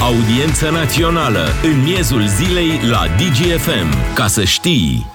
Audiență națională în miezul zilei la DGFM. Ca să știi...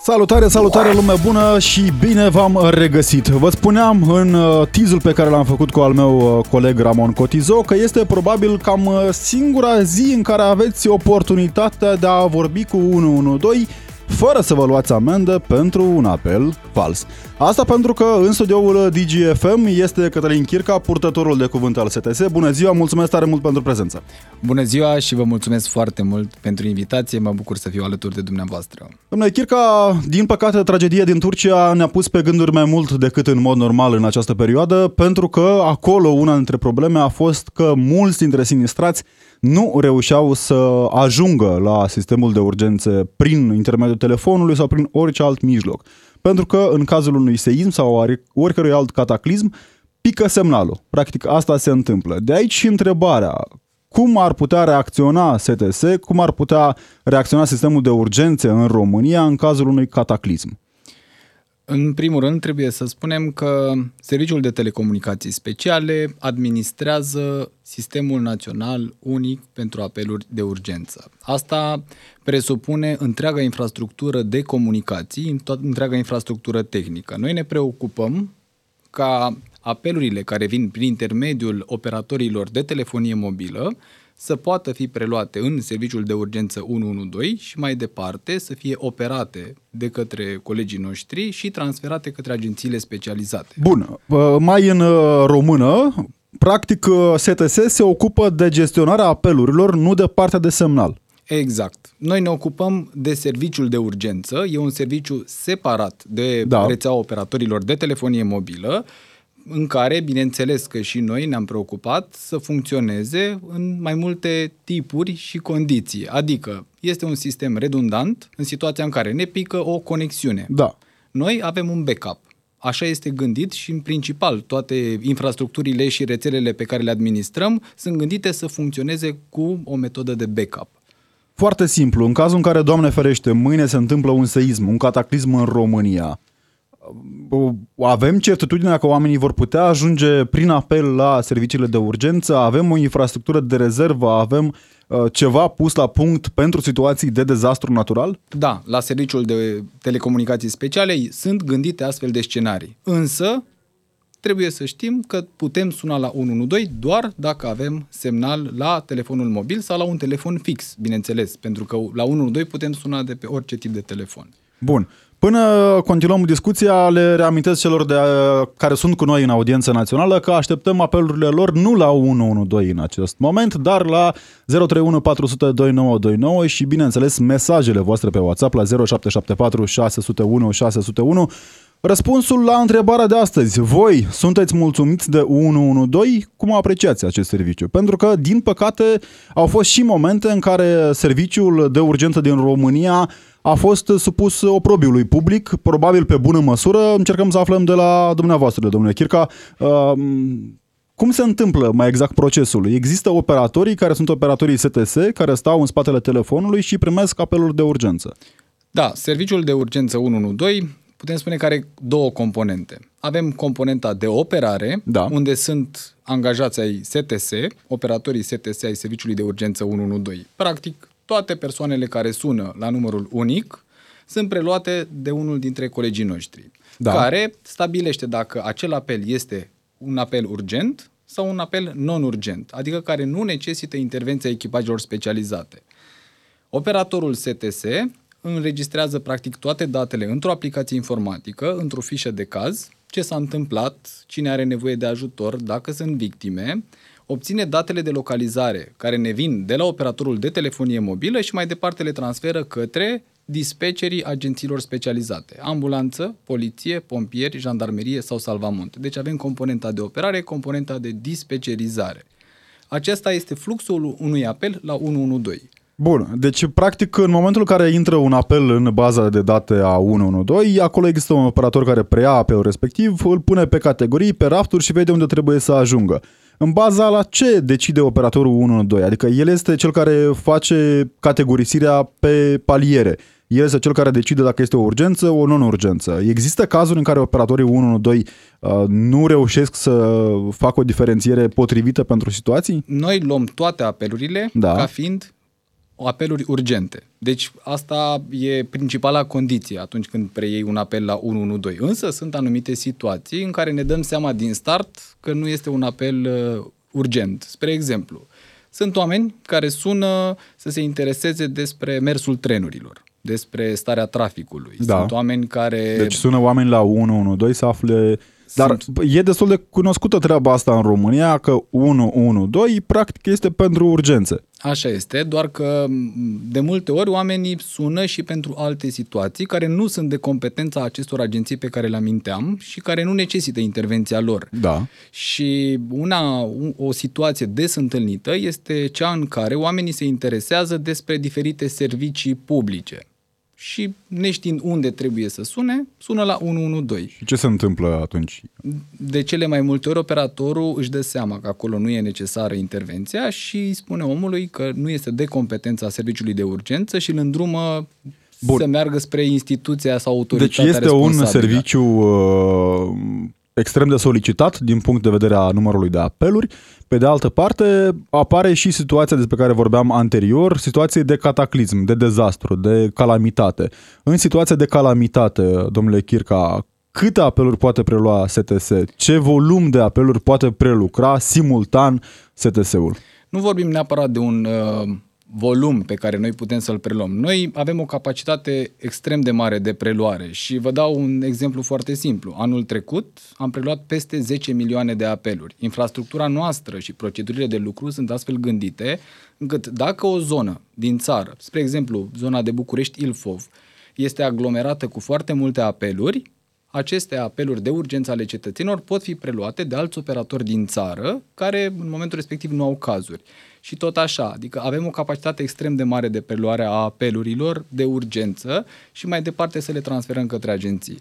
Salutare, salutare lume bună și bine v-am regăsit. Vă spuneam în uh, tizul pe care l-am făcut cu al meu uh, coleg Ramon Cotizo că este probabil cam uh, singura zi în care aveți oportunitatea de a vorbi cu 112 fără să vă luați amendă pentru un apel fals. Asta pentru că în studioul DGFM este Cătălin Chirca, purtătorul de cuvânt al STS. Bună ziua, mulțumesc tare mult pentru prezență. Bună ziua și vă mulțumesc foarte mult pentru invitație, mă bucur să fiu alături de dumneavoastră. Domnule Chirca, din păcate, tragedia din Turcia ne-a pus pe gânduri mai mult decât în mod normal în această perioadă, pentru că acolo una dintre probleme a fost că mulți dintre sinistrați nu reușeau să ajungă la sistemul de urgențe prin intermediul telefonului sau prin orice alt mijloc. Pentru că în cazul unui seism sau oricărui alt cataclism, pică semnalul. Practic asta se întâmplă. De aici și întrebarea, cum ar putea reacționa STS, cum ar putea reacționa sistemul de urgențe în România în cazul unui cataclism? În primul rând, trebuie să spunem că Serviciul de Telecomunicații Speciale administrează Sistemul Național Unic pentru Apeluri de Urgență. Asta presupune întreaga infrastructură de comunicații, întreaga infrastructură tehnică. Noi ne preocupăm ca apelurile care vin prin intermediul operatorilor de telefonie mobilă să poată fi preluate în serviciul de urgență 112 și mai departe să fie operate de către colegii noștri și transferate către agențiile specializate. Bun, mai în uh, română, practic STS uh, se ocupă de gestionarea apelurilor, nu de partea de semnal. Exact. Noi ne ocupăm de serviciul de urgență, e un serviciu separat de da. rețeaua operatorilor de telefonie mobilă în care, bineînțeles că și noi ne-am preocupat să funcționeze în mai multe tipuri și condiții. Adică este un sistem redundant în situația în care ne pică o conexiune. Da. Noi avem un backup. Așa este gândit și în principal toate infrastructurile și rețelele pe care le administrăm sunt gândite să funcționeze cu o metodă de backup. Foarte simplu, în cazul în care, Doamne ferește, mâine se întâmplă un seism, un cataclism în România, avem certitudinea că oamenii vor putea ajunge prin apel la serviciile de urgență, avem o infrastructură de rezervă, avem uh, ceva pus la punct pentru situații de dezastru natural? Da, la serviciul de telecomunicații speciale sunt gândite astfel de scenarii. Însă, trebuie să știm că putem suna la 112 doar dacă avem semnal la telefonul mobil sau la un telefon fix, bineînțeles, pentru că la 112 putem suna de pe orice tip de telefon. Bun. Până continuăm discuția, le reamintesc celor de, care sunt cu noi în audiență națională că așteptăm apelurile lor nu la 112 în acest moment, dar la 031 400 2929 și, bineînțeles, mesajele voastre pe WhatsApp la 0774 601 601. Răspunsul la întrebarea de astăzi. Voi sunteți mulțumiți de 112? Cum apreciați acest serviciu? Pentru că, din păcate, au fost și momente în care serviciul de urgență din România a fost supus oprobiului public, probabil pe bună măsură. Încercăm să aflăm de la dumneavoastră, domnule Chirca, uh, cum se întâmplă mai exact procesul? Există operatorii care sunt operatorii STS, care stau în spatele telefonului și primesc apeluri de urgență. Da, serviciul de urgență 112 putem spune că are două componente. Avem componenta de operare, da. unde sunt angajați ai STS, operatorii STS ai Serviciului de Urgență 112. Practic, toate persoanele care sună la numărul unic sunt preluate de unul dintre colegii noștri, da. care stabilește dacă acel apel este un apel urgent sau un apel non-urgent, adică care nu necesită intervenția echipajelor specializate. Operatorul STS înregistrează practic toate datele într-o aplicație informatică, într-o fișă de caz, ce s-a întâmplat, cine are nevoie de ajutor, dacă sunt victime, obține datele de localizare care ne vin de la operatorul de telefonie mobilă și mai departe le transferă către dispecerii agențiilor specializate, ambulanță, poliție, pompieri, jandarmerie sau salvamont. Deci avem componenta de operare, componenta de dispecerizare. Acesta este fluxul unui apel la 112. Bun, deci practic în momentul în care intră un apel în baza de date a 112, acolo există un operator care preia apelul respectiv, îl pune pe categorii, pe rafturi și vede unde trebuie să ajungă. În baza la ce decide operatorul 112? Adică el este cel care face categorisirea pe paliere. El este cel care decide dacă este o urgență o non-urgență. Există cazuri în care operatorii 112 uh, nu reușesc să facă o diferențiere potrivită pentru situații? Noi luăm toate apelurile da. ca fiind apeluri urgente. Deci asta e principala condiție atunci când preiei un apel la 112. Însă sunt anumite situații în care ne dăm seama din start că nu este un apel uh, urgent. Spre exemplu, sunt oameni care sună să se intereseze despre mersul trenurilor, despre starea traficului. Da. Sunt oameni care... Deci sună oameni la 112 să afle dar Sunt... e destul de cunoscută treaba asta în România, că 112 practic este pentru urgențe. Așa este, doar că de multe ori oamenii sună și pentru alte situații care nu sunt de competența acestor agenții pe care le aminteam și care nu necesită intervenția lor. Da. Și una, o situație des întâlnită este cea în care oamenii se interesează despre diferite servicii publice și neștiind unde trebuie să sune, sună la 112. Și ce se întâmplă atunci? De cele mai multe ori operatorul își dă seama că acolo nu e necesară intervenția și spune omului că nu este de competența serviciului de urgență și îl îndrumă Bun. să meargă spre instituția sau autoritatea Deci este un serviciu uh, extrem de solicitat din punct de vedere a numărului de apeluri. Pe de altă parte, apare și situația despre care vorbeam anterior, situație de cataclism, de dezastru, de calamitate. În situația de calamitate, domnule Chirca, câte apeluri poate prelua STS? Ce volum de apeluri poate prelucra simultan STS-ul? Nu vorbim neapărat de un uh volum pe care noi putem să-l preluăm. Noi avem o capacitate extrem de mare de preluare și vă dau un exemplu foarte simplu. Anul trecut am preluat peste 10 milioane de apeluri. Infrastructura noastră și procedurile de lucru sunt astfel gândite încât dacă o zonă din țară, spre exemplu zona de București-Ilfov, este aglomerată cu foarte multe apeluri, aceste apeluri de urgență ale cetățenilor pot fi preluate de alți operatori din țară care în momentul respectiv nu au cazuri și tot așa. Adică avem o capacitate extrem de mare de preluare a apelurilor de urgență și mai departe să le transferăm către agenții.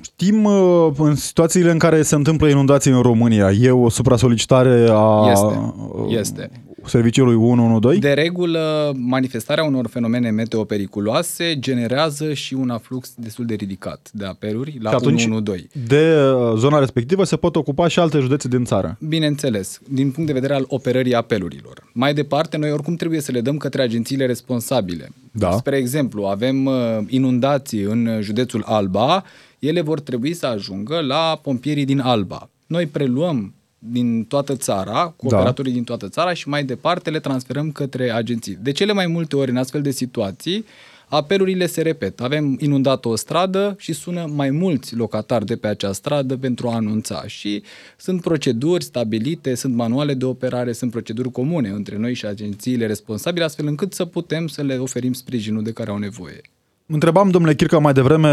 Știm uh, în situațiile în care se întâmplă inundații în România, e o supra-solicitare a este, este. Serviciului 112? De regulă, manifestarea unor fenomene meteopericuloase generează și un aflux destul de ridicat de apeluri la 112. De uh, zona respectivă se pot ocupa și alte județe din țară. Bineînțeles, din punct de vedere al operării apelurilor. Mai departe, noi oricum trebuie să le dăm către agențiile responsabile. Da. Spre exemplu, avem uh, inundații în județul Alba, ele vor trebui să ajungă la pompierii din Alba. Noi preluăm din toată țara, cu da. operatorii din toată țara și mai departe le transferăm către agenții. De cele mai multe ori în astfel de situații, apelurile se repetă. Avem inundat o stradă și sună mai mulți locatari de pe acea stradă pentru a anunța și sunt proceduri stabilite, sunt manuale de operare, sunt proceduri comune între noi și agențiile responsabile, astfel încât să putem să le oferim sprijinul de care au nevoie. Întrebam, domnule Chirca, mai devreme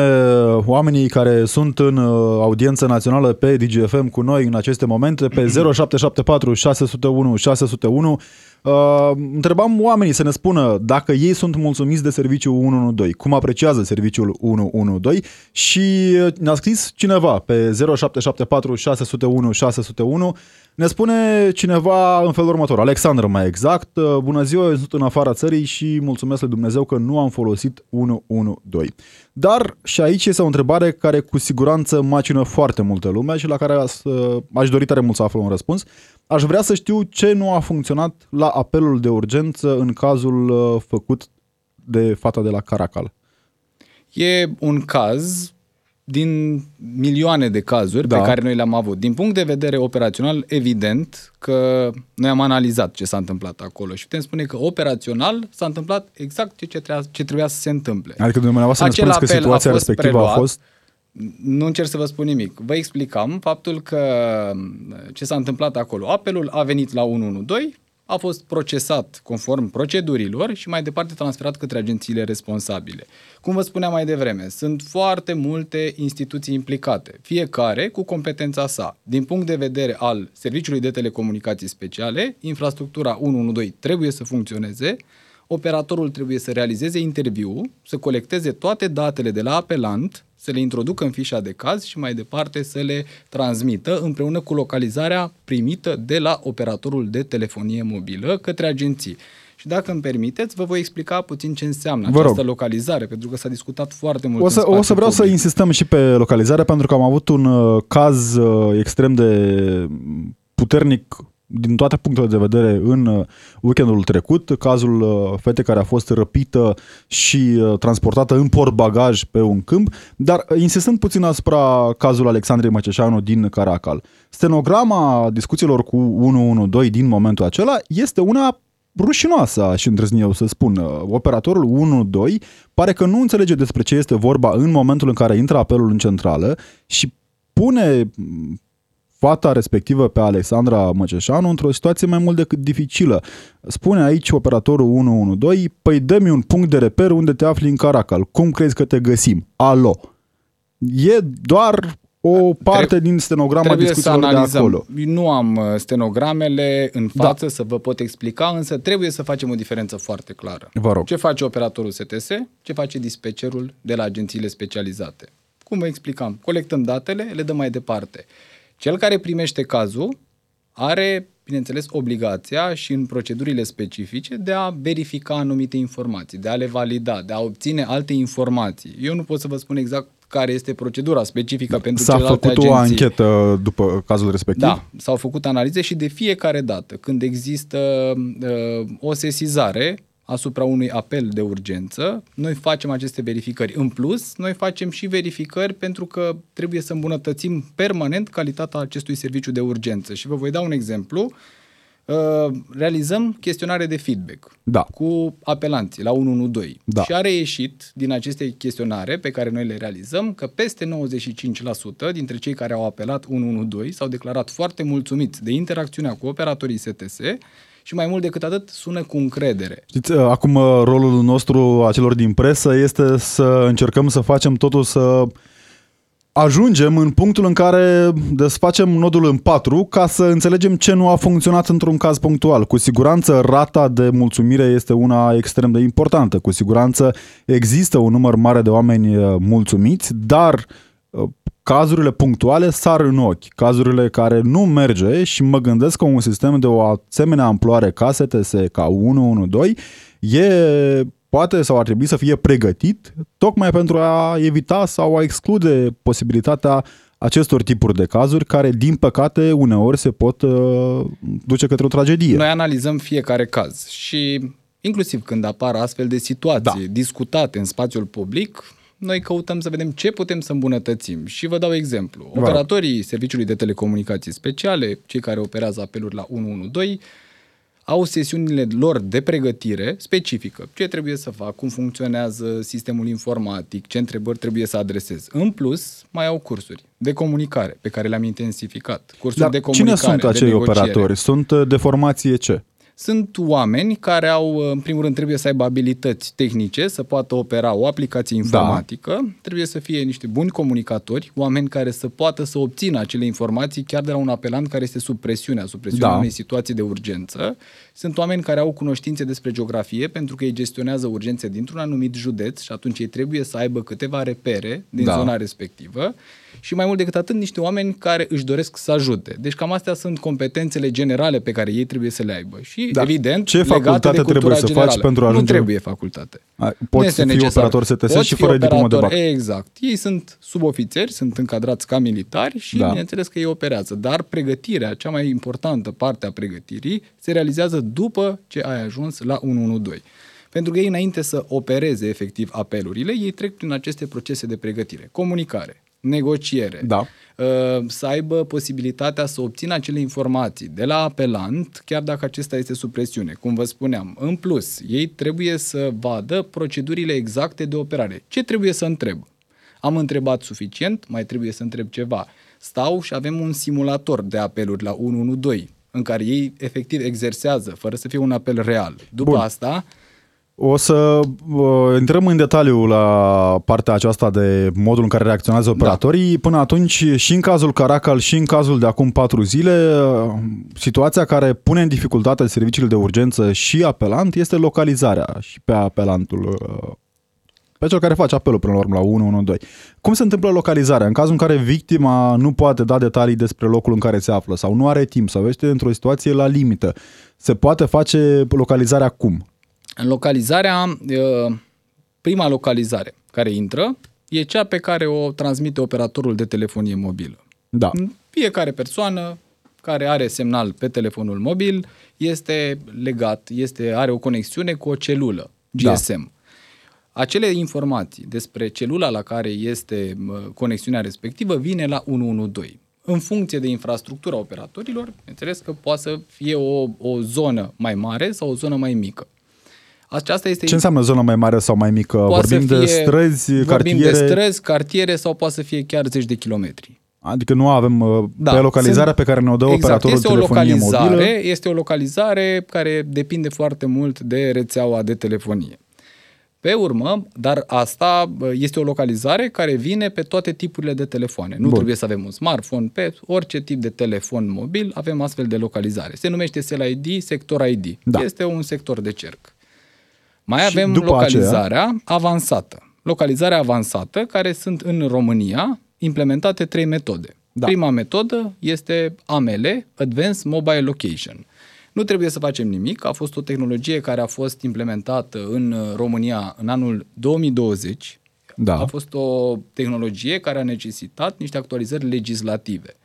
oamenii care sunt în uh, audiență națională pe DGFM cu noi în aceste momente, pe 0774 601 601, Uh, întrebam oamenii să ne spună dacă ei sunt mulțumiți de serviciul 112, cum apreciază serviciul 112 și uh, ne-a scris cineva pe 0774 601 601 ne spune cineva în felul următor, Alexandru mai exact, uh, bună ziua, eu sunt în afara țării și mulțumesc lui Dumnezeu că nu am folosit 112. Dar și aici este o întrebare care cu siguranță macină foarte multă lume și la care aș dori tare mult să aflu un răspuns. Aș vrea să știu ce nu a funcționat la apelul de urgență în cazul uh, făcut de fata de la Caracal. E un caz din milioane de cazuri da. pe care noi le-am avut. Din punct de vedere operațional, evident că noi am analizat ce s-a întâmplat acolo și putem spune că operațional s-a întâmplat exact ce, trebuia, ce trebuia să se întâmple. Adică dumneavoastră ne spuneți că situația a respectivă preluat, a fost nu încerc să vă spun nimic. Vă explicam faptul că ce s-a întâmplat acolo. Apelul a venit la 112, a fost procesat conform procedurilor și mai departe transferat către agențiile responsabile. Cum vă spuneam mai devreme, sunt foarte multe instituții implicate, fiecare cu competența sa. Din punct de vedere al Serviciului de Telecomunicații Speciale, infrastructura 112 trebuie să funcționeze, operatorul trebuie să realizeze interviu, să colecteze toate datele de la apelant, să le introducă în fișa de caz și mai departe să le transmită împreună cu localizarea primită de la operatorul de telefonie mobilă către agenții. Și dacă îmi permiteți, vă voi explica puțin ce înseamnă vă această rog. localizare, pentru că s-a discutat foarte mult. O să, o să vreau public. să insistăm și pe localizare, pentru că am avut un uh, caz uh, extrem de puternic din toate punctele de vedere în uh, weekendul trecut, cazul uh, fetei care a fost răpită și uh, transportată în portbagaj pe un câmp, dar insistând puțin asupra cazul Alexandrei Măceșanu din Caracal. Stenograma discuțiilor cu 112 din momentul acela este una rușinoasă, aș îndrăzni eu să spun. Operatorul 12 pare că nu înțelege despre ce este vorba în momentul în care intră apelul în centrală și pune fata respectivă pe Alexandra Măceșanu într-o situație mai mult decât dificilă. Spune aici operatorul 112, păi dă-mi un punct de reper unde te afli în Caracal. Cum crezi că te găsim? Alo. E doar o parte Trebuie, din stenograma discuțiilor să analizăm. de acolo. Nu am uh, stenogramele în da. față da. să vă pot explica, însă trebuie să facem o diferență foarte clară. Vă rog. Ce face operatorul STS, ce face dispecerul de la agențiile specializate. Cum vă explicam? Colectăm datele, le dăm mai departe. Cel care primește cazul are, bineînțeles, obligația și în procedurile specifice de a verifica anumite informații, de a le valida, de a obține alte informații. Eu nu pot să vă spun exact care este procedura specifică pentru S-a celelalte făcut agenții. o anchetă după cazul respectiv? Da, s-au făcut analize și de fiecare dată când există uh, o sesizare, asupra unui apel de urgență, noi facem aceste verificări. În plus, noi facem și verificări pentru că trebuie să îmbunătățim permanent calitatea acestui serviciu de urgență. Și vă voi da un exemplu. Uh, realizăm chestionare de feedback da. cu apelanții la 112 da. și a reieșit din aceste chestionare pe care noi le realizăm că peste 95% dintre cei care au apelat 112 s-au declarat foarte mulțumiți de interacțiunea cu operatorii STS și mai mult decât atât sună cu încredere. Știți, uh, acum uh, rolul nostru a celor din presă este să încercăm să facem totul să ajungem în punctul în care desfacem nodul în patru ca să înțelegem ce nu a funcționat într-un caz punctual. Cu siguranță rata de mulțumire este una extrem de importantă. Cu siguranță există un număr mare de oameni uh, mulțumiți, dar cazurile punctuale sar în ochi, cazurile care nu merge și mă gândesc că un sistem de o asemenea amploare ca STS, ca 112, e poate sau ar trebui să fie pregătit tocmai pentru a evita sau a exclude posibilitatea acestor tipuri de cazuri care, din păcate, uneori se pot uh, duce către o tragedie. Noi analizăm fiecare caz și inclusiv când apar astfel de situații da. discutate în spațiul public, noi căutăm să vedem ce putem să îmbunătățim. Și vă dau exemplu. Operatorii Serviciului de Telecomunicații Speciale, cei care operează apeluri la 112, au sesiunile lor de pregătire specifică. Ce trebuie să fac, cum funcționează sistemul informatic, ce întrebări trebuie să adresez. În plus, mai au cursuri de comunicare pe care le-am intensificat. Cursuri Dar de comunicare, cine sunt acei operatori? Sunt de formație ce? Sunt oameni care au, în primul rând, trebuie să aibă abilități tehnice, să poată opera o aplicație da. informatică, da. trebuie să fie niște buni comunicatori, oameni care să poată să obțină acele informații chiar de la un apelant care este sub presiune, sub presiunea da. unei situații de urgență. Sunt oameni care au cunoștințe despre geografie, pentru că ei gestionează urgențe dintr-un anumit județ și atunci ei trebuie să aibă câteva repere din da. zona respectivă și mai mult decât atât niște oameni care își doresc să ajute. Deci cam astea sunt competențele generale pe care ei trebuie să le aibă. Și da. evident, ce facultate de trebuie să generală. faci pentru a ajunge? Nu trebuie facultate. A, poți nu fi necesar. operator STS poți și fără diplomă de bac. Exact. Ei sunt subofițeri, sunt încadrați ca militari și da. bineînțeles că ei operează. Dar pregătirea, cea mai importantă parte a pregătirii, se realizează după ce ai ajuns la 112. Pentru că ei, înainte să opereze efectiv apelurile, ei trec prin aceste procese de pregătire. Comunicare, negociere, da. Uh, să aibă posibilitatea să obțină acele informații de la apelant, chiar dacă acesta este sub presiune, cum vă spuneam. În plus, ei trebuie să vadă procedurile exacte de operare. Ce trebuie să întreb? Am întrebat suficient, mai trebuie să întreb ceva. Stau și avem un simulator de apeluri la 112, în care ei efectiv exersează, fără să fie un apel real. După Bun. asta, O să uh, intrăm în detaliu la partea aceasta de modul în care reacționează da. operatorii. Da. Până atunci, și în cazul Caracal, și în cazul de acum patru zile, uh, situația care pune în dificultate serviciile de urgență și apelant este localizarea și pe apelantul uh, pe cel care face apelul până la urmă la 112. Cum se întâmplă localizarea? În cazul în care victima nu poate da detalii despre locul în care se află sau nu are timp sau este într-o situație la limită, se poate face localizarea cum? În localizarea, prima localizare care intră e cea pe care o transmite operatorul de telefonie mobilă. Da. Fiecare persoană care are semnal pe telefonul mobil este legat, este, are o conexiune cu o celulă GSM. Da. Acele informații despre celula la care este conexiunea respectivă vine la 112. În funcție de infrastructura operatorilor, înțeles că poate să fie o, o zonă mai mare sau o zonă mai mică. Aceasta este Ce înseamnă zona mai mare sau mai mică? Poate vorbim fie, de străzi, vorbim cartiere? de străzi, cartiere sau poate să fie chiar zeci de kilometri. Adică nu avem uh, da, pe localizarea sunt, pe care ne-o dă exact, operatorul este telefonie o localizare, mobilă. Este o localizare care depinde foarte mult de rețeaua de telefonie. Pe urmă, dar asta este o localizare care vine pe toate tipurile de telefoane. Nu Bun. trebuie să avem un smartphone, pe orice tip de telefon mobil avem astfel de localizare. Se numește Cell ID, sector ID. Da. Este un sector de cerc. Mai și avem localizarea aceea... avansată. Localizarea avansată, care sunt în România implementate trei metode. Da. Prima metodă este AML, Advanced Mobile Location. Nu trebuie să facem nimic, a fost o tehnologie care a fost implementată în România în anul 2020. Da. A fost o tehnologie care a necesitat niște actualizări legislative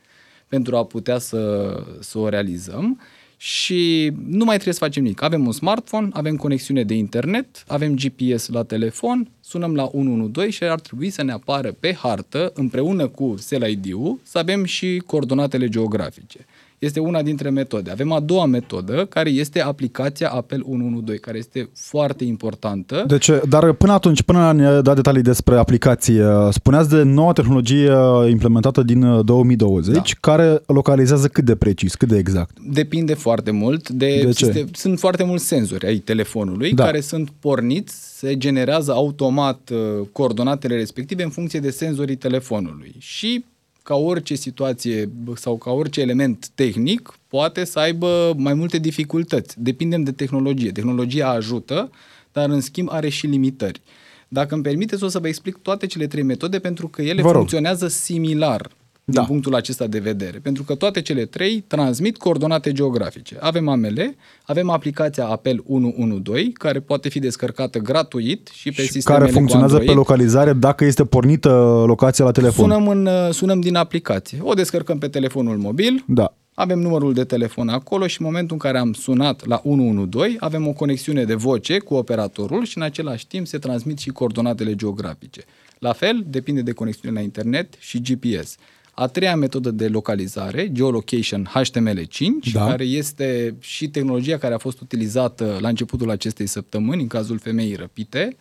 pentru a putea să, să o realizăm și nu mai trebuie să facem nimic. Avem un smartphone, avem conexiune de internet, avem GPS la telefon, sunăm la 112 și ar trebui să ne apară pe hartă, împreună cu Cell ID-ul, să avem și coordonatele geografice este una dintre metode. Avem a doua metodă, care este aplicația Apel 112, care este foarte importantă. Deci, dar până atunci, până a ne da detalii despre aplicație, spuneați de noua tehnologie implementată din 2020, da. care localizează cât de precis, cât de exact? Depinde foarte mult. De, de ce? Sunt foarte mulți senzori ai telefonului da. care sunt porniți, se generează automat uh, coordonatele respective în funcție de senzorii telefonului. Și ca orice situație sau ca orice element tehnic, poate să aibă mai multe dificultăți. Depindem de tehnologie. Tehnologia ajută, dar în schimb are și limitări. Dacă îmi permiteți, o să vă explic toate cele trei metode pentru că ele funcționează similar din da. punctul acesta de vedere. Pentru că toate cele trei transmit coordonate geografice. Avem AML, avem aplicația Apel 112, care poate fi descărcată gratuit și pe și sistemele care funcționează pe localizare dacă este pornită locația la telefon. Sunăm, în, sunăm din aplicație. O descărcăm pe telefonul mobil. Da. Avem numărul de telefon acolo și în momentul în care am sunat la 112, avem o conexiune de voce cu operatorul și în același timp se transmit și coordonatele geografice. La fel, depinde de conexiunea la internet și GPS. A treia metodă de localizare, Geolocation HTML5, da. care este și tehnologia care a fost utilizată la începutul acestei săptămâni, în cazul femeii răpite,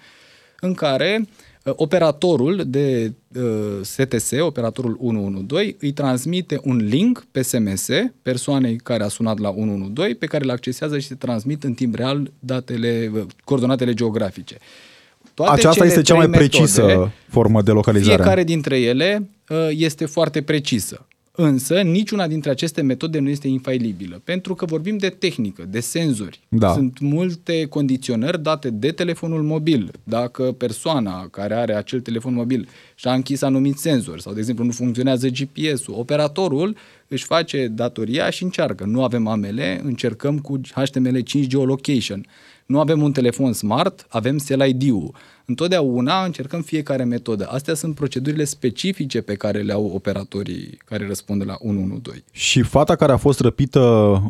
în care uh, operatorul de uh, STS, operatorul 112, îi transmite un link pe SMS persoanei care a sunat la 112, pe care îl accesează și se transmit în timp real datele, uh, coordonatele geografice. Toate Aceasta este cea mai precisă metode, formă de localizare. Fiecare dintre ele uh, este foarte precisă. Însă, niciuna dintre aceste metode nu este infailibilă, pentru că vorbim de tehnică, de senzori. Da. Sunt multe condiționări date de telefonul mobil. Dacă persoana care are acel telefon mobil și-a închis anumit senzori sau, de exemplu, nu funcționează GPS-ul, operatorul își face datoria și încearcă. Nu avem AML, încercăm cu HTML5 geolocation. Nu avem un telefon smart, avem Cell ID-ul. Întotdeauna încercăm fiecare metodă. Astea sunt procedurile specifice pe care le au operatorii care răspund la 112. Și fata care a fost răpită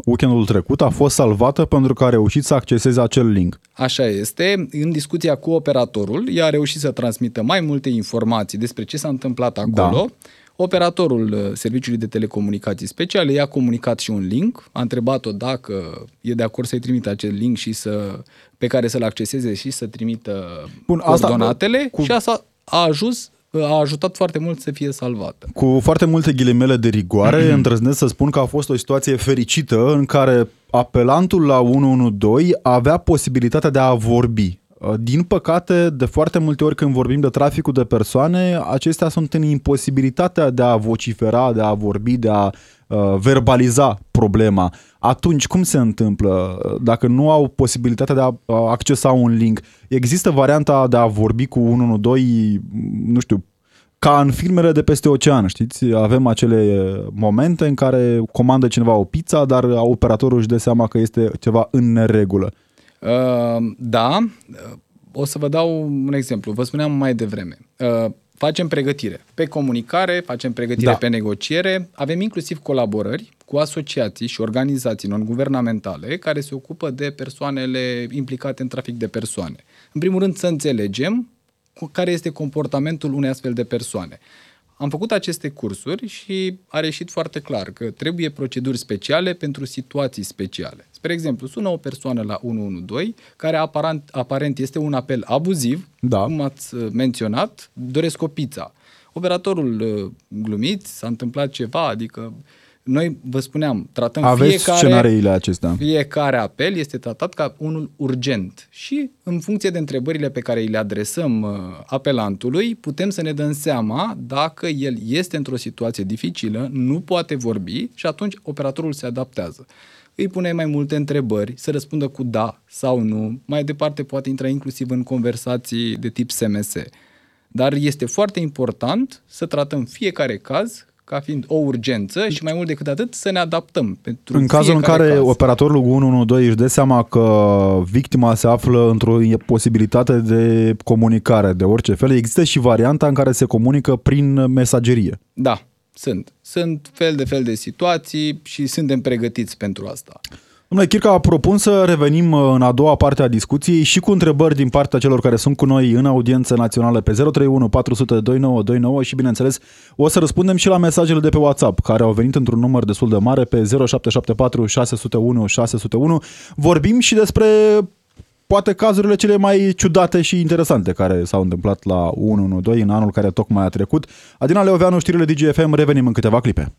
weekendul trecut a fost salvată pentru că a reușit să acceseze acel link. Așa este. În discuția cu operatorul, ea a reușit să transmită mai multe informații despre ce s-a întâmplat acolo. Da Operatorul uh, serviciului de telecomunicații speciale i-a comunicat și un link, a întrebat-o dacă e de acord să-i trimită acel link și să, pe care să-l acceseze și să trimită Bun, coordonatele asta, cu... și asta a ajuns a ajutat foarte mult să fie salvată. Cu foarte multe ghilimele de rigoare, îndrăznesc să spun că a fost o situație fericită în care apelantul la 112 avea posibilitatea de a vorbi. Uh, din păcate, de foarte multe ori când vorbim de traficul de persoane, acestea sunt în imposibilitatea de a vocifera, de a vorbi, de a uh, verbaliza problema. Atunci, cum se întâmplă? Dacă nu au posibilitatea de a accesa un link, există varianta de a vorbi cu 112, nu știu, ca în filmele de peste ocean, știți? Avem acele momente în care comandă cineva o pizza, dar operatorul își dă seama că este ceva în neregulă. Uh, da, o să vă dau un exemplu. Vă spuneam mai devreme. Uh, facem pregătire pe comunicare, facem pregătire da. pe negociere, avem inclusiv colaborări cu asociații și organizații non-guvernamentale care se ocupă de persoanele implicate în trafic de persoane. În primul rând să înțelegem care este comportamentul unei astfel de persoane. Am făcut aceste cursuri și a reșit foarte clar că trebuie proceduri speciale pentru situații speciale. Spre exemplu, sună o persoană la 112 care aparent, aparent este un apel abuziv, da. cum ați uh, menționat, doresc o pizza. Operatorul uh, glumit, s-a întâmplat ceva, adică noi vă spuneam, tratăm Aveți fiecare, scenariile acestea. fiecare apel este tratat ca unul urgent și în funcție de întrebările pe care îi le adresăm uh, apelantului, putem să ne dăm seama dacă el este într-o situație dificilă, nu poate vorbi și atunci operatorul se adaptează. Îi pune mai multe întrebări, să răspundă cu da sau nu, mai departe poate intra inclusiv în conversații de tip SMS. Dar este foarte important să tratăm fiecare caz ca fiind o urgență și mai mult decât atât să ne adaptăm. Pentru în cazul în care caz. operatorul 112 își dă seama că victima se află într-o posibilitate de comunicare de orice fel, există și varianta în care se comunică prin mesagerie. Da, sunt. Sunt fel de fel de situații și suntem pregătiți pentru asta. Domnule Chirca, propun să revenim uh, în a doua parte a discuției și cu întrebări din partea celor care sunt cu noi în audiență națională pe 031 400 2929 și, bineînțeles, o să răspundem și la mesajele de pe WhatsApp, care au venit într-un număr destul de mare pe 0774 601 601. Vorbim și despre poate cazurile cele mai ciudate și interesante care s-au întâmplat la 112 în anul care tocmai a trecut. Adina Leoveanu, știrile DGFM, revenim în câteva clipe.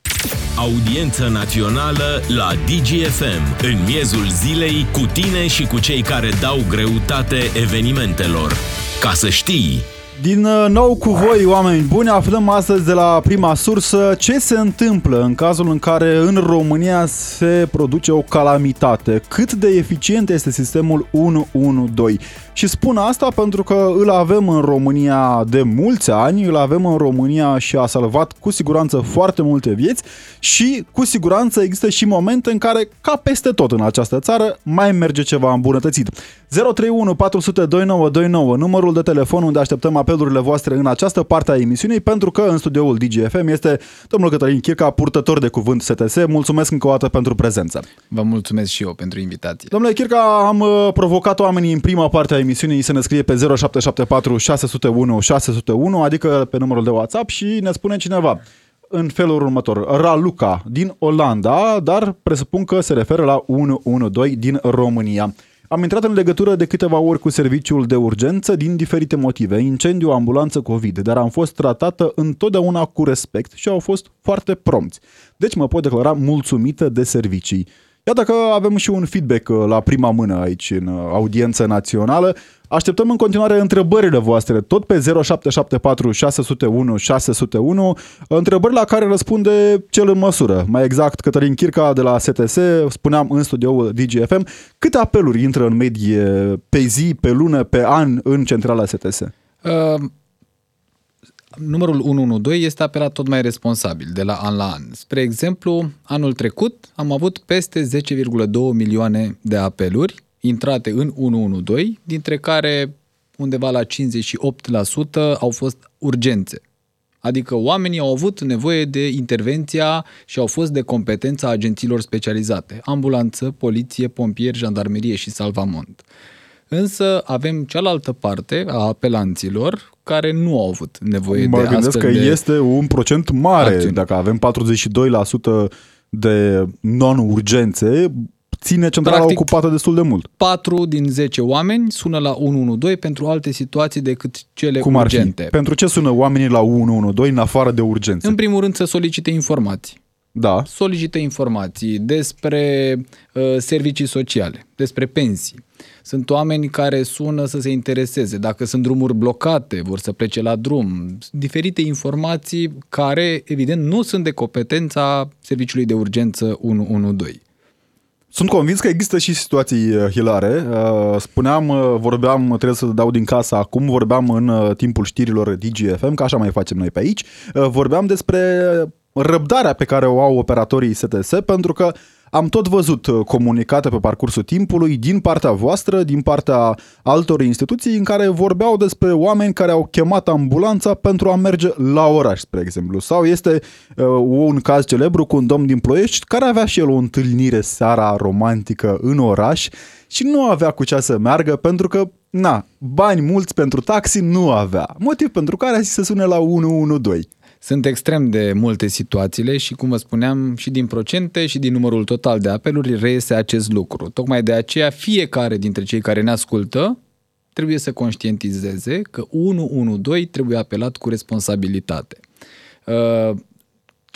Audiență națională la DGFM, în miezul zilei, cu tine și cu cei care dau greutate evenimentelor. Ca să știi! Din uh, nou cu voi, oameni buni, aflăm astăzi de la prima sursă ce se întâmplă în cazul în care în România se produce o calamitate. Cât de eficient este sistemul 112. Și spun asta pentru că îl avem în România de mulți ani, îl avem în România și a salvat cu siguranță foarte multe vieți și cu siguranță există și momente în care, ca peste tot în această țară, mai merge ceva îmbunătățit. 031 400 2929, numărul de telefon unde așteptăm apelurile voastre în această parte a emisiunii, pentru că în studioul DGFM este domnul Cătălin Chirca, purtător de cuvânt STS. Mulțumesc încă o dată pentru prezență. Vă mulțumesc și eu pentru invitație. Domnule Chirca, am uh, provocat oamenii în prima parte a emisiunii să ne scrie pe 0774 601 601, adică pe numărul de WhatsApp și ne spune cineva în felul următor. Raluca din Olanda, dar presupun că se referă la 112 din România. Am intrat în legătură de câteva ori cu serviciul de urgență din diferite motive, incendiu, ambulanță, COVID, dar am fost tratată întotdeauna cu respect și au fost foarte prompți. Deci mă pot declara mulțumită de servicii. Iată că avem și un feedback uh, la prima mână aici în uh, audiență națională. Așteptăm în continuare întrebările voastre, tot pe 0774 601 601, întrebări la care răspunde cel în măsură. Mai exact, Cătălin Chirca de la STS, spuneam în studioul DGFM, câte apeluri intră în medie pe zi, pe lună, pe an în centrala STS? Uh, numărul 112 este apelat tot mai responsabil de la an la an. Spre exemplu, anul trecut am avut peste 10,2 milioane de apeluri intrate în 112, dintre care undeva la 58% au fost urgențe. Adică oamenii au avut nevoie de intervenția și au fost de competența agențiilor specializate, ambulanță, poliție, pompieri, jandarmerie și salvamont. Însă avem cealaltă parte a apelanților care nu au avut nevoie mă de gândesc astfel că de este un procent mare. Acțiuni. Dacă avem 42% de non-urgențe, ține centrala Practic, ocupată destul de mult. 4 din 10 oameni sună la 112 pentru alte situații decât cele Cum urgente. Ar fi? Pentru ce sună oamenii la 112 în afară de urgențe? În primul rând să solicite informații. da. solicită informații despre uh, servicii sociale, despre pensii. Sunt oameni care sună să se intereseze, dacă sunt drumuri blocate, vor să plece la drum, diferite informații care, evident, nu sunt de competența Serviciului de Urgență 112. Sunt convins că există și situații uh, hilare. Uh, spuneam, uh, vorbeam, trebuie să dau din casa acum, vorbeam în timpul știrilor DGFM, că așa mai facem noi pe aici, vorbeam despre răbdarea pe care o au operatorii STS, pentru că am tot văzut uh, comunicate pe parcursul timpului din partea voastră, din partea altor instituții în care vorbeau despre oameni care au chemat ambulanța pentru a merge la oraș, spre exemplu. Sau este uh, un caz celebru cu un domn din Ploiești care avea și el o întâlnire seara romantică în oraș și nu avea cu ce să meargă pentru că, na, bani mulți pentru taxi nu avea. Motiv pentru care a zis să sune la 112. Sunt extrem de multe situațiile și, cum vă spuneam, și din procente și din numărul total de apeluri reiese acest lucru. Tocmai de aceea, fiecare dintre cei care ne ascultă trebuie să conștientizeze că 112 trebuie apelat cu responsabilitate.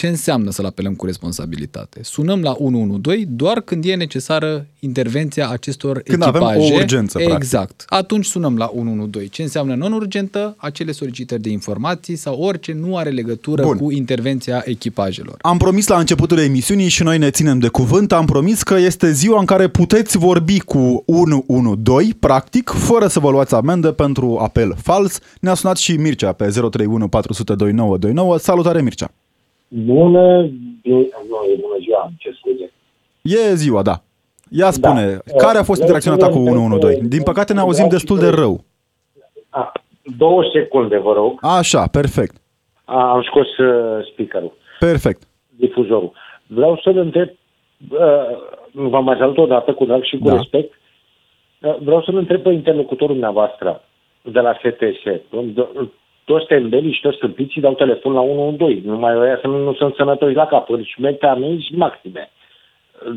Uh, ce înseamnă să-l apelăm cu responsabilitate? Sunăm la 112 doar când e necesară intervenția acestor când echipaje. Când avem o urgență, Exact. Practic. Atunci sunăm la 112. Ce înseamnă non-urgentă? Acele solicitări de informații sau orice nu are legătură Bun. cu intervenția echipajelor. Am promis la începutul emisiunii și noi ne ținem de cuvânt, am promis că este ziua în care puteți vorbi cu 112, practic, fără să vă luați amendă pentru apel fals. Ne-a sunat și Mircea pe 031 400 2929. Salutare Mircea! Bună, nu, e bună ziua, ce scuze. E ziua, da. Ia spune, da. care a fost interacțiunea ta cu 112? Din păcate ne auzim destul de rău. A, două secunde, vă rog. Așa, perfect. A, am scos uh, speakerul. Perfect. Difuzorul. Vreau să-l întreb, uh, v-am mai salutat odată cu drag și cu da. respect, uh, vreau să-l întreb pe interlocutorul dumneavoastră de la STS toți tembelii și toți stâmpiții dau telefon la 112. Numai ăia să nu, nu sunt sănătoși la cap. Ricimente amenzi maxime,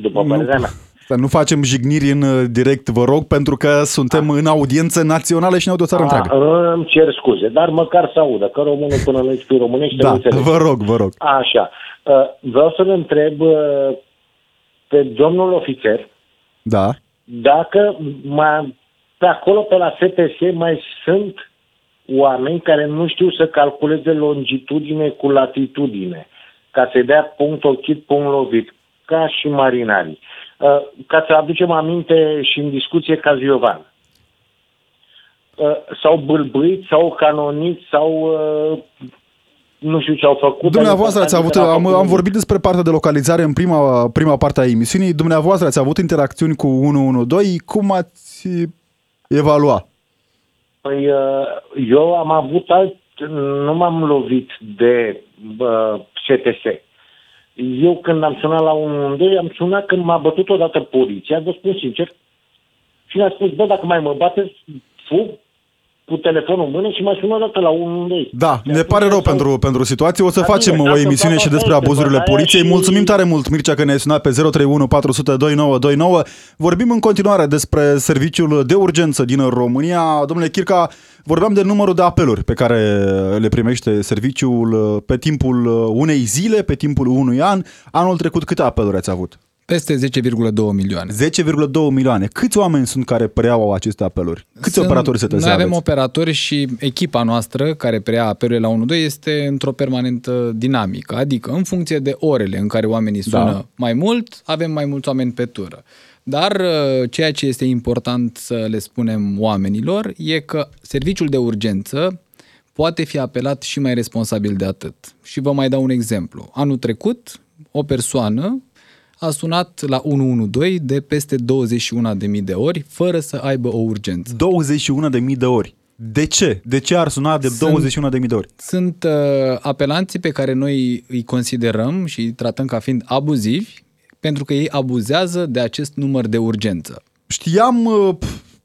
după nu, părerea mea. Să nu facem jigniri în uh, direct, vă rog, pentru că suntem A. în audiență națională și ne aud o țară A, întreagă. Îmi cer scuze, dar măcar să audă, că românul până nu știu românește da, nu vă rog, vă rog. Așa. Uh, vreau să-l întreb uh, pe domnul ofițer da. dacă mai, pe acolo, pe la STS, mai sunt oameni care nu știu să calculeze longitudine cu latitudine, ca să dea punct ochit, punct lovit, ca și marinarii. Uh, ca să aducem aminte și în discuție ca Ziovan. Uh, s-au bâlbâit, s-au canonit, sau uh, nu știu ce au făcut. Dumneavoastră ați avut, am, am vorbit despre partea de localizare în prima, prima parte a emisiunii, dumneavoastră ați avut interacțiuni cu 112, cum ați evalua? Păi uh, eu am avut alt, nu m-am lovit de uh, CTS. Eu când am sunat la 112, am sunat când m-a bătut odată poliția, vă spun sincer, și mi-a spus, bă, dacă mai mă bateți, fug, cu telefonul în mână și mai sună dată la 112. Da, ne pare rău pentru, pentru situație. O să facem o emisiune și despre abuzurile poliției. Mulțumim tare mult, Mircea, că ne-ai sunat pe 031 400 2929. Vorbim în continuare despre serviciul de urgență din România. Domnule Chirca, vorbeam de numărul de apeluri pe care le primește serviciul pe timpul unei zile, pe timpul unui an. Anul trecut câte apeluri ați avut? Peste 10,2 milioane. 10,2 milioane. Câți oameni sunt care preiau aceste apeluri? Câți sunt, operatori se Noi avem aveți? operatori și echipa noastră care preia apelurile la 1 este într-o permanentă dinamică, adică în funcție de orele în care oamenii sună da. mai mult, avem mai mulți oameni pe tură. Dar uh, ceea ce este important să le spunem oamenilor e că serviciul de urgență poate fi apelat și mai responsabil de atât. Și vă mai dau un exemplu. Anul trecut, o persoană a sunat la 112 de peste 21.000 de ori, fără să aibă o urgență. 21.000 de ori. De ce? De ce ar suna de 21.000 de ori? Sunt uh, apelanții pe care noi îi considerăm și îi tratăm ca fiind abuzivi, pentru că ei abuzează de acest număr de urgență. Știam, uh,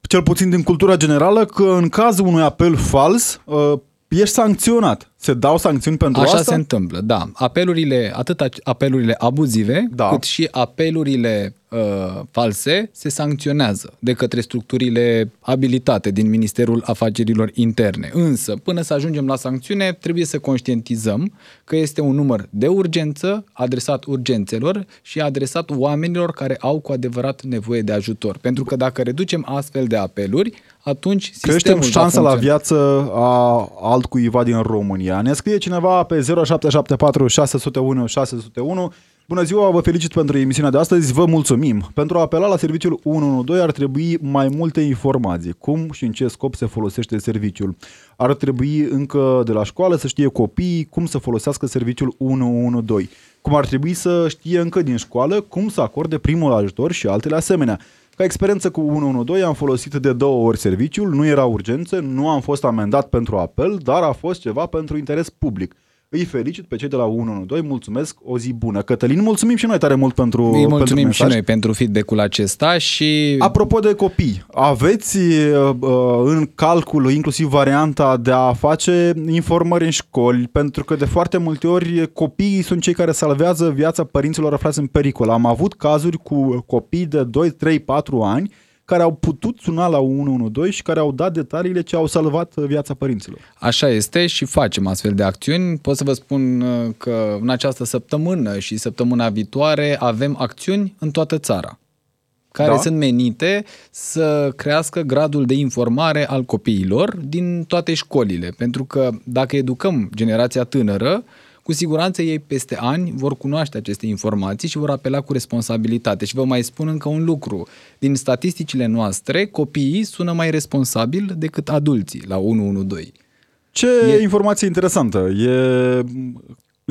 cel puțin din cultura generală, că în cazul unui apel fals, uh, ești sancționat. Se dau sancțiuni pentru Așa asta? se întâmplă, da. Apelurile, atât apelurile abuzive, da. cât și apelurile uh, false se sancționează de către structurile abilitate din Ministerul Afacerilor Interne. Însă, până să ajungem la sancțiune, trebuie să conștientizăm că este un număr de urgență adresat urgențelor și adresat oamenilor care au cu adevărat nevoie de ajutor. Pentru că dacă reducem astfel de apeluri, atunci Creștem șansa la viață a altcuiva din România. Ne scrie cineva pe 0774 601 601 Bună ziua, vă felicit pentru emisiunea de astăzi, vă mulțumim. Pentru a apela la serviciul 112 ar trebui mai multe informații. Cum și în ce scop se folosește serviciul? Ar trebui încă de la școală să știe copiii cum să folosească serviciul 112. Cum ar trebui să știe încă din școală cum să acorde primul ajutor și altele asemenea. Ca experiență cu 112 am folosit de două ori serviciul, nu era urgență, nu am fost amendat pentru apel, dar a fost ceva pentru interes public. Îi felicit pe cei de la 112, mulțumesc, o zi bună. Cătălin, mulțumim și noi tare mult pentru Îi mulțumim pentru și noi pentru feedback-ul acesta și... Apropo de copii, aveți uh, uh, în calcul inclusiv varianta de a face informări în școli, pentru că de foarte multe ori copiii sunt cei care salvează viața părinților aflați în pericol. Am avut cazuri cu copii de 2, 3, 4 ani care au putut suna la 112 și care au dat detaliile ce au salvat viața părinților. Așa este și facem astfel de acțiuni. Pot să vă spun uh, că în această săptămână și săptămâna viitoare avem acțiuni în toată țara care da. sunt menite să crească gradul de informare al copiilor din toate școlile. Pentru că dacă educăm generația tânără, cu siguranță ei peste ani vor cunoaște aceste informații și vor apela cu responsabilitate. Și vă mai spun încă un lucru. Din statisticile noastre, copiii sună mai responsabil decât adulții la 112. Ce e... informație interesantă. E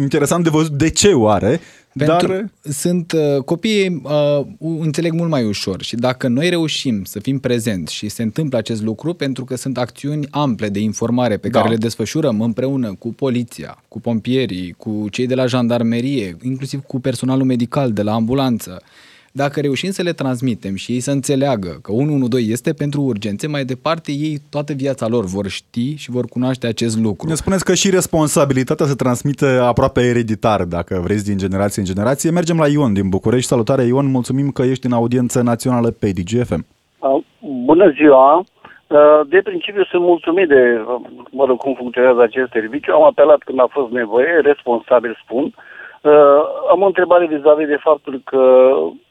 interesant de văzut de ce oare, pentru dar... sunt uh, copiii uh, înțeleg mult mai ușor și dacă noi reușim să fim prezenți și se întâmplă acest lucru pentru că sunt acțiuni ample de informare pe da. care le desfășurăm împreună cu poliția, cu pompierii, cu cei de la jandarmerie, inclusiv cu personalul medical de la ambulanță, dacă reușim să le transmitem și ei să înțeleagă că 112 este pentru urgențe, mai departe ei toată viața lor vor ști și vor cunoaște acest lucru. Ne spuneți că și responsabilitatea se transmite aproape ereditar, dacă vreți, din generație în generație. Mergem la Ion din București. Salutare, Ion, mulțumim că ești în audiență națională pe DGFM. Bună ziua! De principiu sunt mulțumit de, mă rog, cum funcționează acest serviciu. Am apelat când a fost nevoie, responsabil spun. Am o întrebare vis-a-vis de faptul că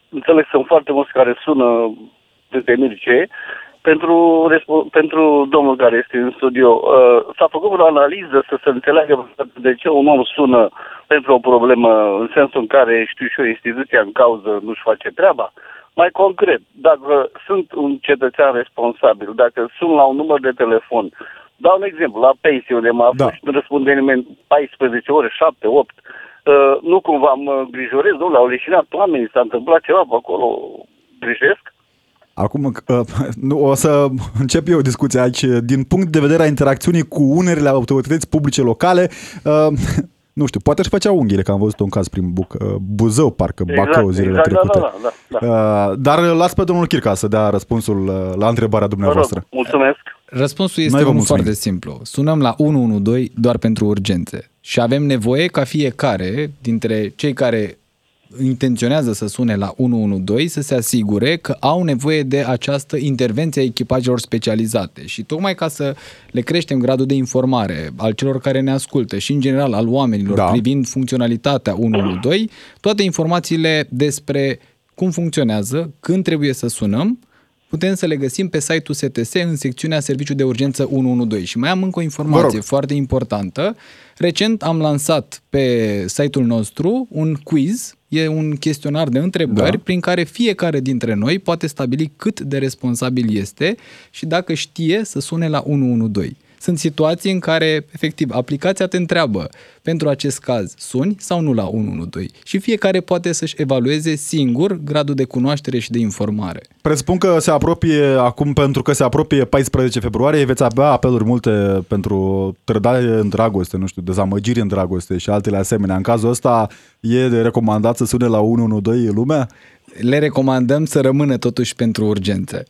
înțeleg sunt foarte mulți care sună de temirce, pentru, pentru domnul care este în studio, uh, s-a făcut o analiză să se înțeleagă de ce un om sună pentru o problemă în sensul în care, știu și eu, instituția în cauză nu-și face treaba. Mai concret, dacă sunt un cetățean responsabil, dacă sunt la un număr de telefon, dau un exemplu, la pensie, unde mă aflu da. și nu răspunde nimeni 14 ore, 7, 8, Uh, nu cumva mă grijorez, nu, au leșinat oamenii, s-a întâmplat ceva pe acolo, grijesc. Acum uh, nu, o să încep eu discuția aici. Din punct de vedere a interacțiunii cu unerile autorități publice locale, uh, nu știu, poate își făcea unghiile, că am văzut un caz prin Buc, uh, Buzău, parcă exact, Bacău zilele exact, da, trecute. Da, da, da, da. Uh, dar las pe domnul Chirca să dea răspunsul uh, la întrebarea dumneavoastră. Mulțumesc. Răspunsul este unul foarte simplu. Sunăm la 112 doar pentru urgențe și avem nevoie ca fiecare dintre cei care intenționează să sune la 112 să se asigure că au nevoie de această intervenție a echipajelor specializate și tocmai ca să le creștem gradul de informare al celor care ne ascultă și în general al oamenilor da. privind funcționalitatea 112, toate informațiile despre cum funcționează, când trebuie să sunăm, putem să le găsim pe site-ul STS în secțiunea Serviciu de Urgență 112. Și mai am încă o informație foarte importantă. Recent am lansat pe site-ul nostru un quiz, e un chestionar de întrebări da. prin care fiecare dintre noi poate stabili cât de responsabil este și dacă știe să sune la 112. Sunt situații în care, efectiv, aplicația te întreabă pentru acest caz suni sau nu la 112 și fiecare poate să-și evalueze singur gradul de cunoaștere și de informare. Presupun că se apropie acum, pentru că se apropie 14 februarie, veți avea apeluri multe pentru trădare în dragoste, nu știu, dezamăgiri în dragoste și altele asemenea. În cazul ăsta e de recomandat să sune la 112 lumea? Le recomandăm să rămână totuși pentru urgențe.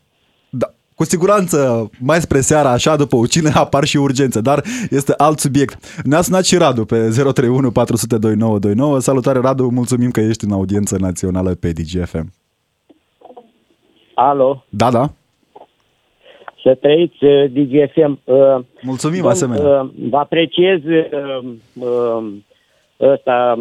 Da, cu siguranță mai spre seara, așa, după ucine, apar și urgențe, dar este alt subiect. Ne-a sunat și Radu pe 031 400 2929. Salutare, Radu, mulțumim că ești în audiență națională pe DGFM. Alo. Da, da. Să trăiți uh, DGFM. Uh, Mulțumim, domn, asemenea. Uh, vă apreciez uh, uh, ăsta,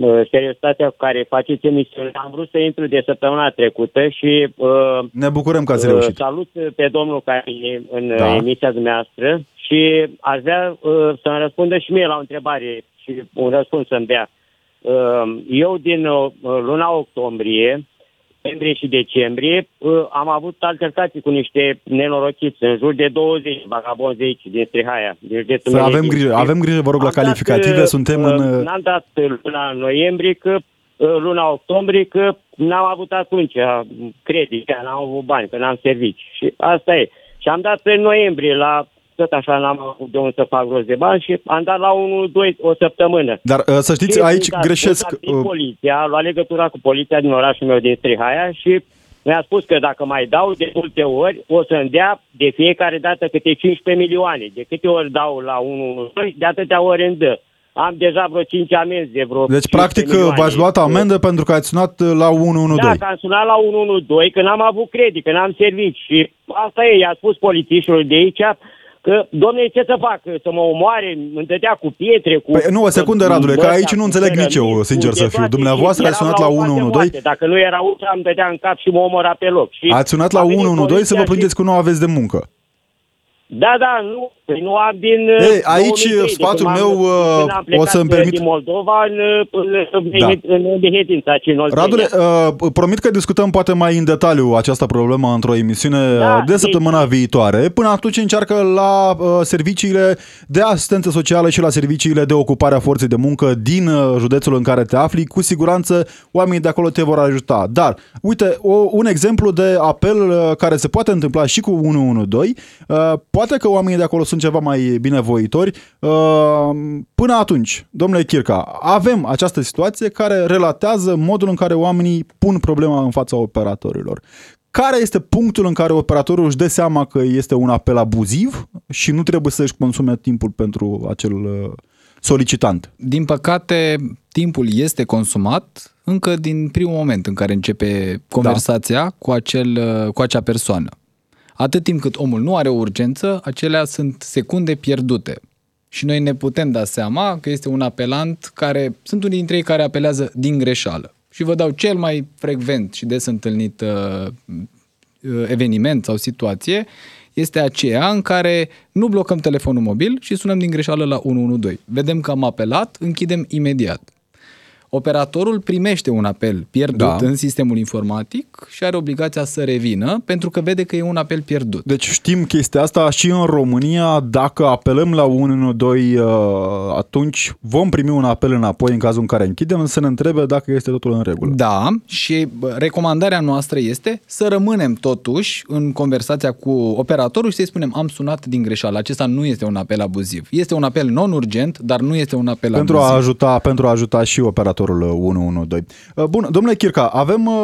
uh, seriozitatea cu care faceți emisiune. Am vrut să intru de săptămâna trecută și uh, ne bucurăm că ați reușit. Uh, salut pe domnul care e în da. emisia dumneavoastră și aș vrea uh, să-mi răspundă și mie la o întrebare și un răspuns să-mi dea. Uh, eu din uh, luna octombrie noiembrie și decembrie uh, am avut altercații cu niște nenorociți, în jur de 20 vagabonzi aici, din Strihaia. Din Să avem grijă, avem grijă, vă rog, la calificative, dat, suntem în... Uh, n-am dat luna noiembrie, că uh, luna octombrie, că n-am avut atunci credit, n-am avut bani, că n-am servici. Și asta e. Și am dat în noiembrie la tot așa n-am avut de unde să fac rost de bani și am dat la 1-2 o săptămână. Dar uh, să știți, și aici greșesc. Uh... Poliția, a luat legătura cu poliția din orașul meu din Strihaia și mi-a spus că dacă mai dau de multe ori, o să-mi dea de fiecare dată câte 15 milioane. De câte ori dau la 1 de atâtea ori îmi dă. Am deja vreo 5 amenzi de vreo Deci, practic, milioane. v-ați luat amendă pentru că ați sunat la 112. Da, că am sunat la 112, că n-am avut credit, că n-am servici. Și asta e, i-a spus polițișul de aici, Că, domne, ce să fac? Să mă omoare? Îmi dădea cu pietre, cu... Păi, nu, o secundă, Radule, că aici nu înțeleg nici eu, sincer să fiu. Dumneavoastră ați sunat la 112? Dacă nu era ușa, îmi dădea în cap și mă omora pe loc. Și ați sunat la 112 să vă plângeți că nu aveți de muncă. Da, da, nu, păi nu am din... Ei, aici 2003, sfatul meu uh, o să-mi permit... din Moldova în, în, da. în, în Radule, uh, promit că discutăm poate mai în detaliu această problemă într-o emisiune da, uh, de săptămâna viitoare. Până atunci încearcă la uh, serviciile de asistență socială și la serviciile de ocupare a forței de muncă din uh, județul în care te afli. Cu siguranță oamenii de acolo te vor ajuta. Dar, uite, o, un exemplu de apel uh, care se poate întâmpla și cu 112, uh, Poate că oamenii de acolo sunt ceva mai binevoitori. Uh, până atunci, domnule Chirca, avem această situație care relatează modul în care oamenii pun problema în fața operatorilor. Care este punctul în care operatorul își dă seama că este un apel abuziv și nu trebuie să-și consume timpul pentru acel uh, solicitant? Din păcate, timpul este consumat încă din primul moment în care începe conversația da. cu, acel, uh, cu acea persoană. Atât timp cât omul nu are o urgență, acelea sunt secunde pierdute. Și noi ne putem da seama că este un apelant care, sunt unii dintre ei care apelează din greșeală. Și vă dau cel mai frecvent și des întâlnit uh, uh eveniment sau situație, este aceea în care nu blocăm telefonul mobil și sunăm din greșeală la 112. Vedem că am apelat, închidem imediat operatorul primește un apel pierdut da. în sistemul informatic și are obligația să revină pentru că vede că e un apel pierdut. Deci știm chestia asta și în România, dacă apelăm la 112, uh, atunci vom primi un apel înapoi în cazul în care închidem, să ne întrebe dacă este totul în regulă. Da, și recomandarea noastră este să rămânem totuși în conversația cu operatorul și să-i spunem am sunat din greșeală. Acesta nu este un apel abuziv. Este un apel non-urgent, dar nu este un apel pentru abuziv. A ajuta, pentru a ajuta și operatorul operatorul 112. Uh, bun, domnule Chirca, avem uh,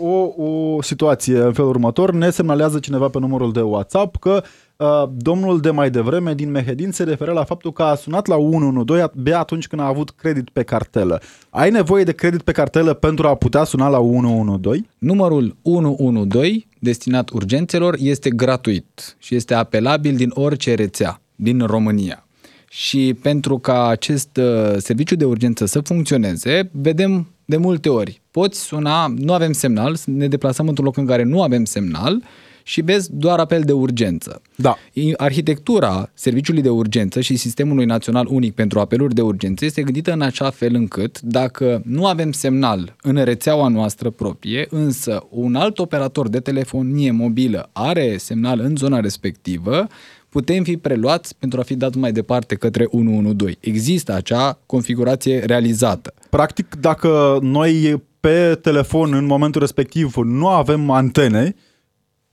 o, o situație în felul următor. Ne semnalează cineva pe numărul de WhatsApp că uh, domnul de mai devreme din Mehedin se referă la faptul că a sunat la 112 abia atunci când a avut credit pe cartelă. Ai nevoie de credit pe cartelă pentru a putea suna la 112? Numărul 112 destinat urgențelor este gratuit și este apelabil din orice rețea din România. Și pentru ca acest uh, serviciu de urgență să funcționeze, vedem de multe ori, poți suna, nu avem semnal, ne deplasăm într-un loc în care nu avem semnal și vezi doar apel de urgență. Da. Arhitectura serviciului de urgență și sistemului național unic pentru apeluri de urgență este gândită în așa fel încât dacă nu avem semnal în rețeaua noastră proprie, însă un alt operator de telefonie mobilă are semnal în zona respectivă, putem fi preluați pentru a fi dat mai departe către 112. Există acea configurație realizată. Practic, dacă noi pe telefon în momentul respectiv nu avem antene,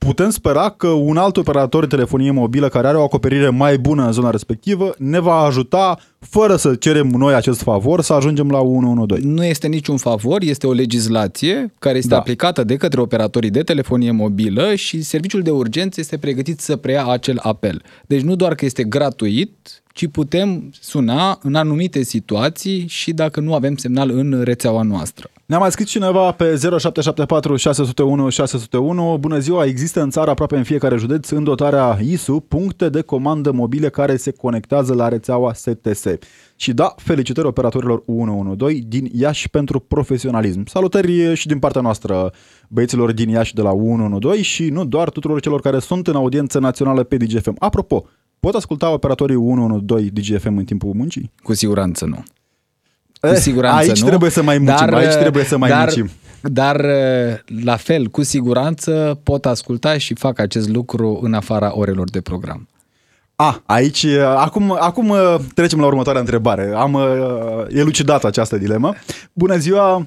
putem spera că un alt operator de telefonie mobilă care are o acoperire mai bună în zona respectivă ne va ajuta, fără să cerem noi acest favor, să ajungem la 112. Nu este niciun favor, este o legislație care este da. aplicată de către operatorii de telefonie mobilă și serviciul de urgență este pregătit să preia acel apel. Deci nu doar că este gratuit, ci putem suna în anumite situații și dacă nu avem semnal în rețeaua noastră. Ne-a mai scris cineva pe 0774 601 601. Bună ziua, există în țară aproape în fiecare județ în dotarea ISU puncte de comandă mobile care se conectează la rețeaua STS. Și da, felicitări operatorilor 112 din Iași pentru profesionalism. Salutări și din partea noastră băieților din Iași de la 112 și nu doar tuturor celor care sunt în audiență națională pe DGFM. Apropo, pot asculta operatorii 112 DGFM în timpul muncii? Cu siguranță nu. Cu eh, siguranță aici nu. trebuie să mai muncim, dar, aici trebuie să mai dar, muncim. Dar, eh, la fel, cu siguranță pot asculta și fac acest lucru în afara orelor de program. A, aici, eh, acum, acum trecem la următoarea întrebare. Am elucidat această dilemă. Bună ziua,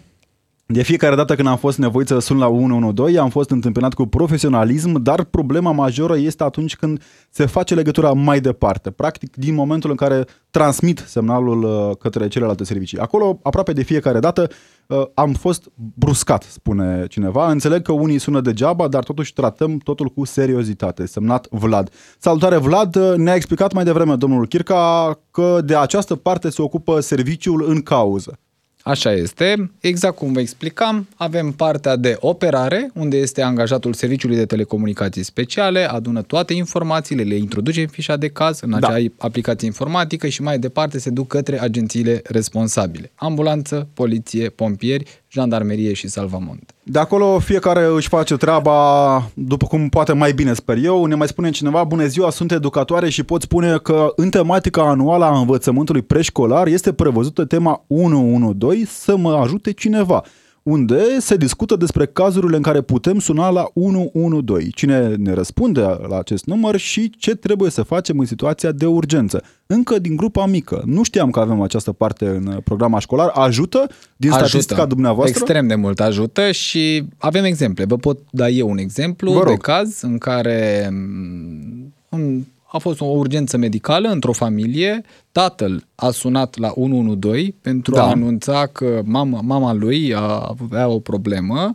de fiecare dată când am fost nevoit să sun la 112, am fost întâmpinat cu profesionalism, dar problema majoră este atunci când se face legătura mai departe, practic din momentul în care transmit semnalul uh, către celelalte servicii. Acolo, aproape de fiecare dată, uh, am fost bruscat, spune cineva. Înțeleg că unii sună degeaba, dar totuși tratăm totul cu seriozitate. Semnat Vlad. Salutare Vlad, ne-a explicat mai devreme domnul Chirca că de această parte se ocupă serviciul în cauză. Așa este. Exact cum vă explicam, avem partea de operare, unde este angajatul Serviciului de Telecomunicații Speciale, adună toate informațiile, le introduce în fișa de caz, în acea da. aplicație informatică și mai departe se duc către agențiile responsabile. Ambulanță, poliție, pompieri jandarmerie și salvamont. De acolo fiecare își face treaba după cum poate mai bine, sper eu. Ne mai spune cineva, bună ziua, sunt educatoare și pot spune că în tematica anuală a învățământului preșcolar este prevăzută tema 112 să mă ajute cineva unde se discută despre cazurile în care putem suna la 112, cine ne răspunde la acest număr și ce trebuie să facem în situația de urgență. Încă din grupa mică. Nu știam că avem această parte în programa școlar. Ajută din ajută. statistica dumneavoastră? Extrem de mult ajută și avem exemple. Vă pot da eu un exemplu de caz în care mm, un a fost o urgență medicală într-o familie, tatăl a sunat la 112 pentru da. a anunța că mama, mama lui a avea o problemă.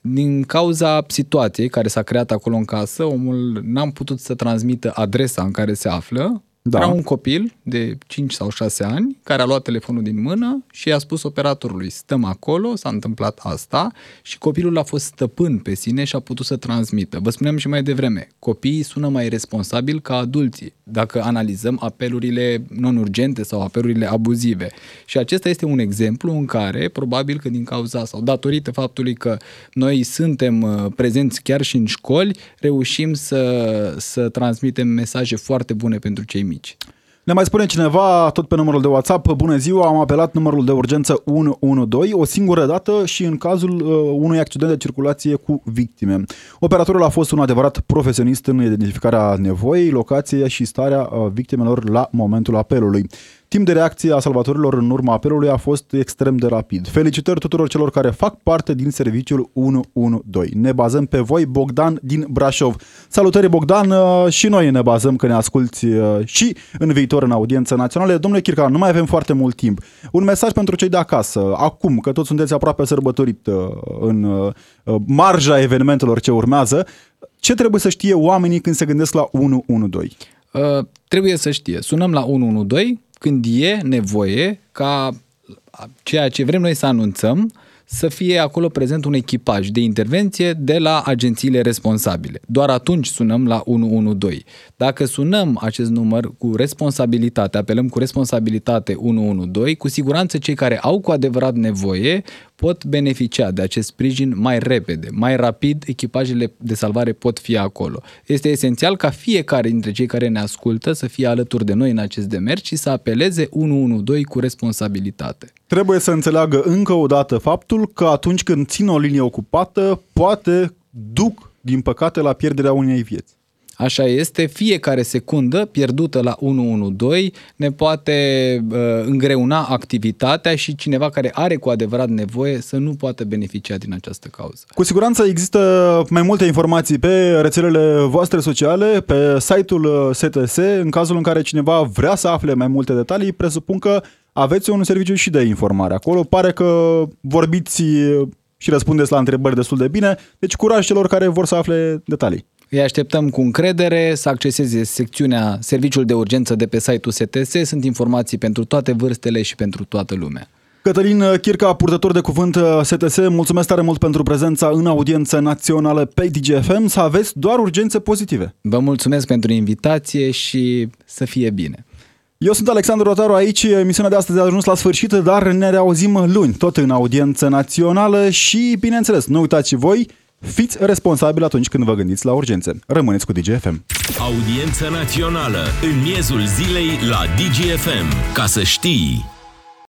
Din cauza situației care s-a creat acolo în casă, omul n-am putut să transmită adresa în care se află, da. Era un copil de 5 sau 6 ani care a luat telefonul din mână și i-a spus operatorului, stăm acolo, s-a întâmplat asta și copilul a fost stăpân pe sine și a putut să transmită. Vă spuneam și mai devreme, copiii sună mai responsabil ca adulții dacă analizăm apelurile non-urgente sau apelurile abuzive. Și acesta este un exemplu în care, probabil că din cauza sau datorită faptului că noi suntem uh, prezenți chiar și în școli, reușim să, să transmitem mesaje foarte bune pentru cei mici. Ne mai spune cineva, tot pe numărul de WhatsApp, bună ziua, am apelat numărul de urgență 112 o singură dată și în cazul uh, unui accident de circulație cu victime. Operatorul a fost un adevărat profesionist în identificarea nevoii, locației și starea uh, victimelor la momentul apelului. Timp de reacție a salvatorilor în urma apelului a fost extrem de rapid. Felicitări tuturor celor care fac parte din serviciul 112. Ne bazăm pe voi, Bogdan din Brașov. Salutări, Bogdan, uh, și noi ne bazăm că ne asculti uh, și în viitor în audiență naționale. Domnule Chirca, nu mai avem foarte mult timp. Un mesaj pentru cei de acasă, acum, că toți sunteți aproape sărbătorit uh, în marja evenimentelor ce urmează. Ce trebuie să știe oamenii când se gândesc la 112? Uh, trebuie să știe. Sunăm la 112 când e nevoie ca ceea ce vrem noi să anunțăm să fie acolo prezent un echipaj de intervenție de la agențiile responsabile. Doar atunci sunăm la 112. Dacă sunăm acest număr cu responsabilitate, apelăm cu responsabilitate 112, cu siguranță cei care au cu adevărat nevoie pot beneficia de acest sprijin mai repede, mai rapid, echipajele de salvare pot fi acolo. Este esențial ca fiecare dintre cei care ne ascultă să fie alături de noi în acest demers și să apeleze 112 cu responsabilitate. Trebuie să înțeleagă încă o dată faptul că atunci când țin o linie ocupată, poate duc, din păcate, la pierderea unei vieți. Așa este, fiecare secundă pierdută la 112 ne poate uh, îngreuna activitatea și cineva care are cu adevărat nevoie să nu poată beneficia din această cauză. Cu siguranță există mai multe informații pe rețelele voastre sociale, pe site-ul STS, uh, în cazul în care cineva vrea să afle mai multe detalii, presupun că aveți un serviciu și de informare. Acolo pare că vorbiți și răspundeți la întrebări destul de bine, deci curaj celor care vor să afle detalii. Îi așteptăm cu încredere să acceseze secțiunea Serviciul de Urgență de pe site-ul STS. Sunt informații pentru toate vârstele și pentru toată lumea. Cătălin Chirca, purtător de cuvânt STS, mulțumesc tare mult pentru prezența în audiență națională pe DGFM. Să aveți doar urgențe pozitive. Vă mulțumesc pentru invitație și să fie bine. Eu sunt Alexandru Rotaru aici, emisiunea de astăzi a ajuns la sfârșit, dar ne reauzim luni, tot în audiență națională și, bineînțeles, nu uitați și voi, fiți responsabili atunci când vă gândiți la urgențe. Rămâneți cu DGFM. Audiență națională, în miezul zilei la DGFM. Ca să știi...